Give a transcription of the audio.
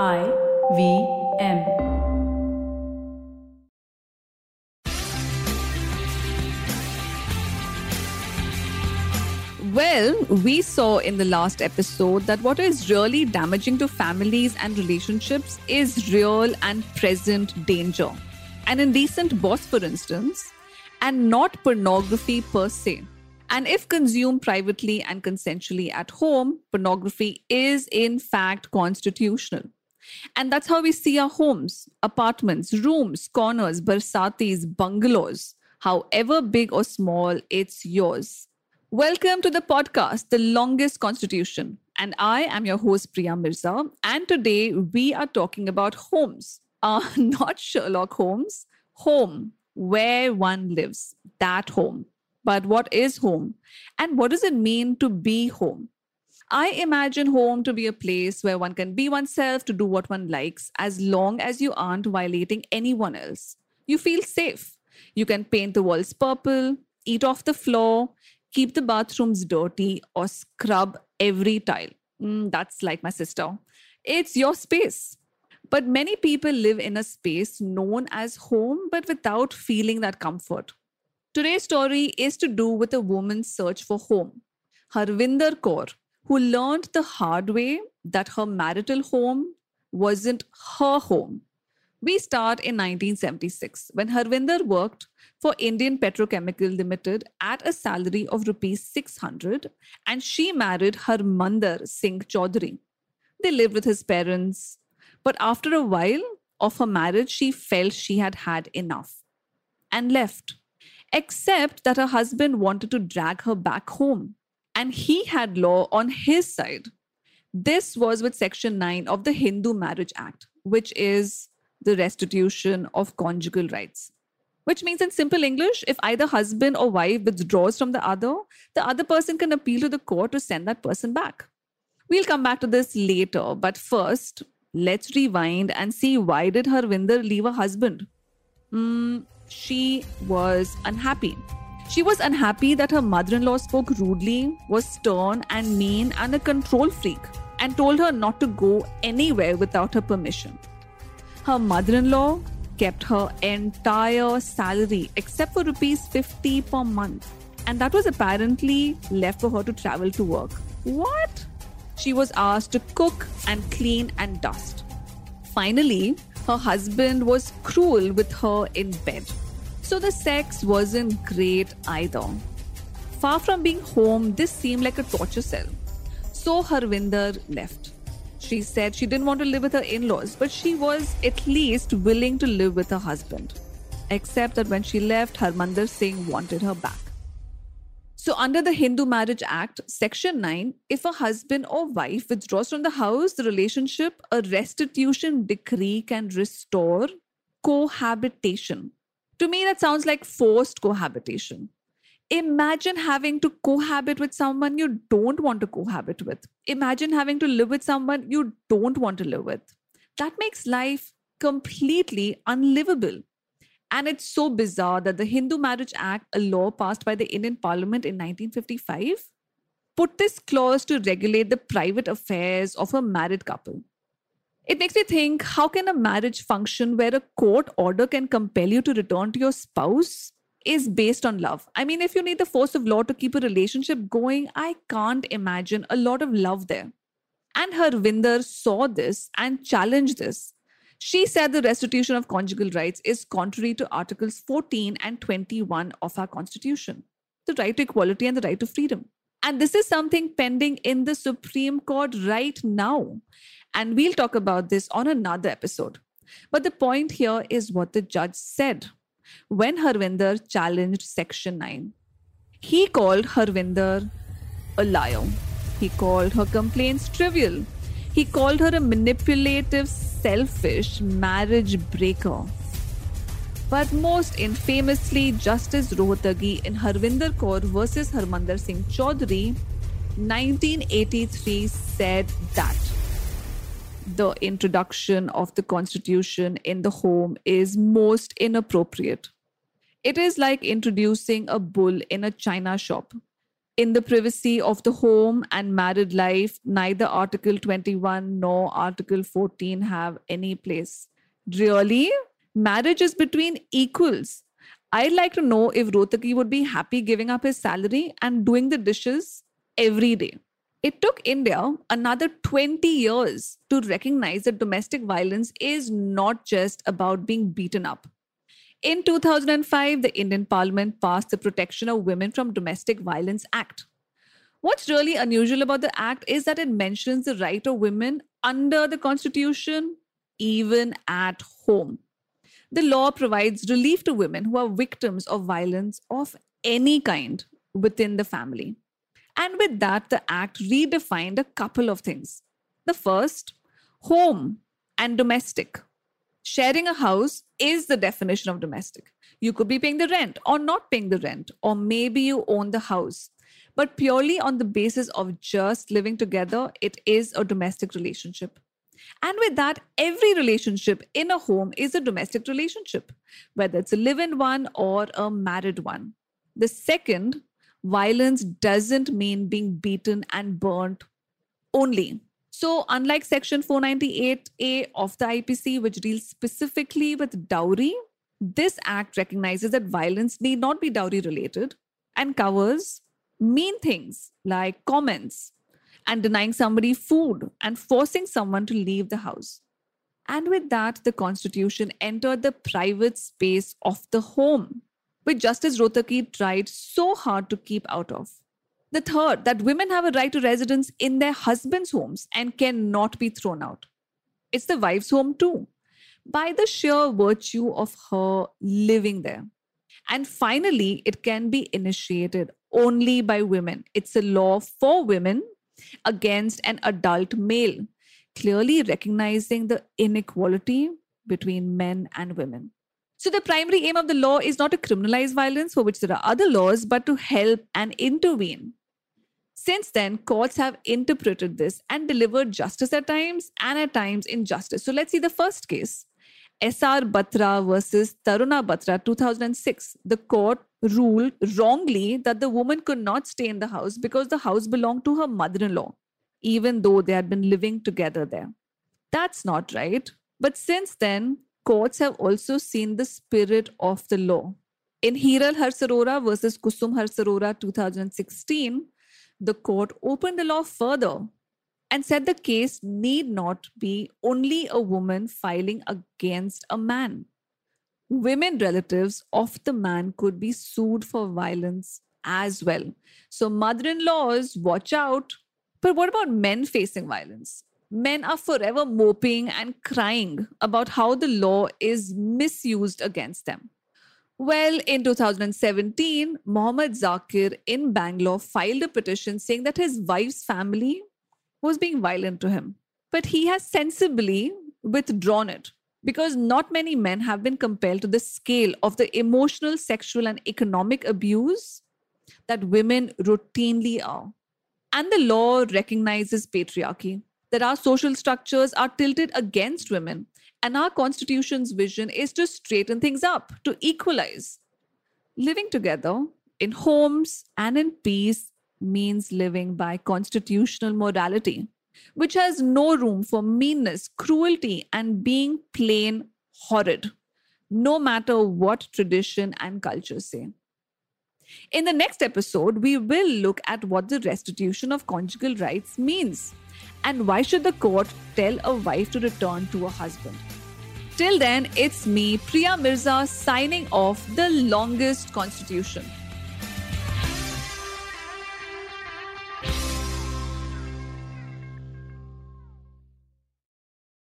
I V M. Well, we saw in the last episode that what is really damaging to families and relationships is real and present danger. An indecent boss, for instance, and not pornography per se. And if consumed privately and consensually at home, pornography is in fact constitutional. And that's how we see our homes, apartments, rooms, corners, barsatis, bungalows. However big or small, it's yours. Welcome to the podcast, The Longest Constitution. And I am your host, Priya Mirza. And today we are talking about homes. Uh, not Sherlock Holmes, home, where one lives, that home. But what is home? And what does it mean to be home? I imagine home to be a place where one can be oneself to do what one likes as long as you aren't violating anyone else. You feel safe. You can paint the walls purple, eat off the floor, keep the bathrooms dirty, or scrub every tile. Mm, that's like my sister. It's your space. But many people live in a space known as home, but without feeling that comfort. Today's story is to do with a woman's search for home. Harvinder Kaur, who learned the hard way that her marital home wasn't her home. We start in 1976 when Harvinder worked for Indian Petrochemical Limited at a salary of rupees 600 and she married Harmander Singh Chaudhary. They lived with his parents, but after a while of her marriage, she felt she had had enough and left, except that her husband wanted to drag her back home and he had law on his side. This was with Section 9 of the Hindu Marriage Act, which is the restitution of conjugal rights. Which means, in simple English, if either husband or wife withdraws from the other, the other person can appeal to the court to send that person back. We'll come back to this later, but first, let's rewind and see why did Harvinder leave her husband? Mm, she was unhappy. She was unhappy that her mother in law spoke rudely, was stern and mean, and a control freak, and told her not to go anywhere without her permission. Her mother in law kept her entire salary except for rupees 50 per month, and that was apparently left for her to travel to work. What? She was asked to cook and clean and dust. Finally, her husband was cruel with her in bed. So the sex wasn't great either. Far from being home, this seemed like a torture cell. So Harvinder left. She said she didn't want to live with her in laws, but she was at least willing to live with her husband. Except that when she left, Harmander Singh wanted her back. So, under the Hindu Marriage Act, Section 9, if a husband or wife withdraws from the house, the relationship, a restitution decree can restore cohabitation. To me, that sounds like forced cohabitation. Imagine having to cohabit with someone you don't want to cohabit with. Imagine having to live with someone you don't want to live with. That makes life completely unlivable. And it's so bizarre that the Hindu Marriage Act, a law passed by the Indian Parliament in 1955, put this clause to regulate the private affairs of a married couple. It makes me think how can a marriage function where a court order can compel you to return to your spouse is based on love? I mean, if you need the force of law to keep a relationship going, I can't imagine a lot of love there. And Harvinder saw this and challenged this. She said the restitution of conjugal rights is contrary to Articles 14 and 21 of our Constitution the right to equality and the right to freedom. And this is something pending in the Supreme Court right now. And we'll talk about this on another episode. But the point here is what the judge said when Harvinder challenged Section 9. He called Harvinder a liar. He called her complaints trivial. He called her a manipulative, selfish marriage breaker. But most infamously, Justice Rohatgi in Harvinder Kaur versus Harmander Singh Chaudhary, 1983, said that the introduction of the constitution in the home is most inappropriate. It is like introducing a bull in a china shop. in the privacy of the home and married life, neither Article 21 nor Article 14 have any place. Really? Marriage is between equals. I'd like to know if Rohatgi would be happy giving up his salary and doing the dishes every day. It took India another 20 years to recognize that domestic violence is not just about being beaten up. In 2005, the Indian Parliament passed the Protection of Women from Domestic Violence Act. What's really unusual about the act is that it mentions the right of women under the Constitution, even at home. The law provides relief to women who are victims of violence of any kind within the family. And with that, the act redefined a couple of things. The first, home and domestic. Sharing a house is the definition of domestic. You could be paying the rent or not paying the rent, or maybe you own the house. But purely on the basis of just living together, it is a domestic relationship. And with that, every relationship in a home is a domestic relationship, whether it's a live in one or a married one. The second, violence doesn't mean being beaten and burnt only. So, unlike Section 498A of the IPC, which deals specifically with dowry, this act recognizes that violence need not be dowry related and covers mean things like comments and denying somebody food and forcing someone to leave the house. And with that, the Constitution entered the private space of the home, which Justice Rohatgi tried so hard to keep out of. The third, that women have a right to residence in their husbands' homes and cannot be thrown out. It's the wife's home too, by the sheer virtue of her living there. And finally, it can be initiated only by women. It's a law for women against an adult male, clearly recognizing the inequality between men and women. So, the primary aim of the law is not to criminalize violence, for which there are other laws, but to help and intervene since then, courts have interpreted this and delivered justice at times and at times injustice. So let's see the first case. SR Batra versus Taruna Batra 2006. The court ruled wrongly that the woman could not stay in the house because the house belonged to her mother in law, even though they had been living together there. That's not right. But since then, courts have also seen the spirit of the law. In Hiral Harsarora versus Kusum Harsarora 2016, the court opened the law further and said the case need not be only a woman filing against a man. Women relatives of the man could be sued for violence as well. So, mother in laws, watch out. But what about men facing violence? Men are forever moping and crying about how the law is misused against them. Well, in 2017, Mohammad Zakir in Bangalore filed a petition saying that his wife's family was being violent to him. But he has sensibly withdrawn it because not many men have been compelled to the scale of the emotional, sexual, and economic abuse that women routinely are. And the law recognizes patriarchy, that our social structures are tilted against women and our constitution's vision is to straighten things up, to equalize. Living together in homes and in peace means living by constitutional morality, which has no room for meanness, cruelty, and being plain horrid, no matter what tradition and culture say. In the next episode, we will look at what the restitution of conjugal rights means and why should the court tell a wife to return to a husband? Till then, it's me, Priya Mirza, signing off the longest constitution.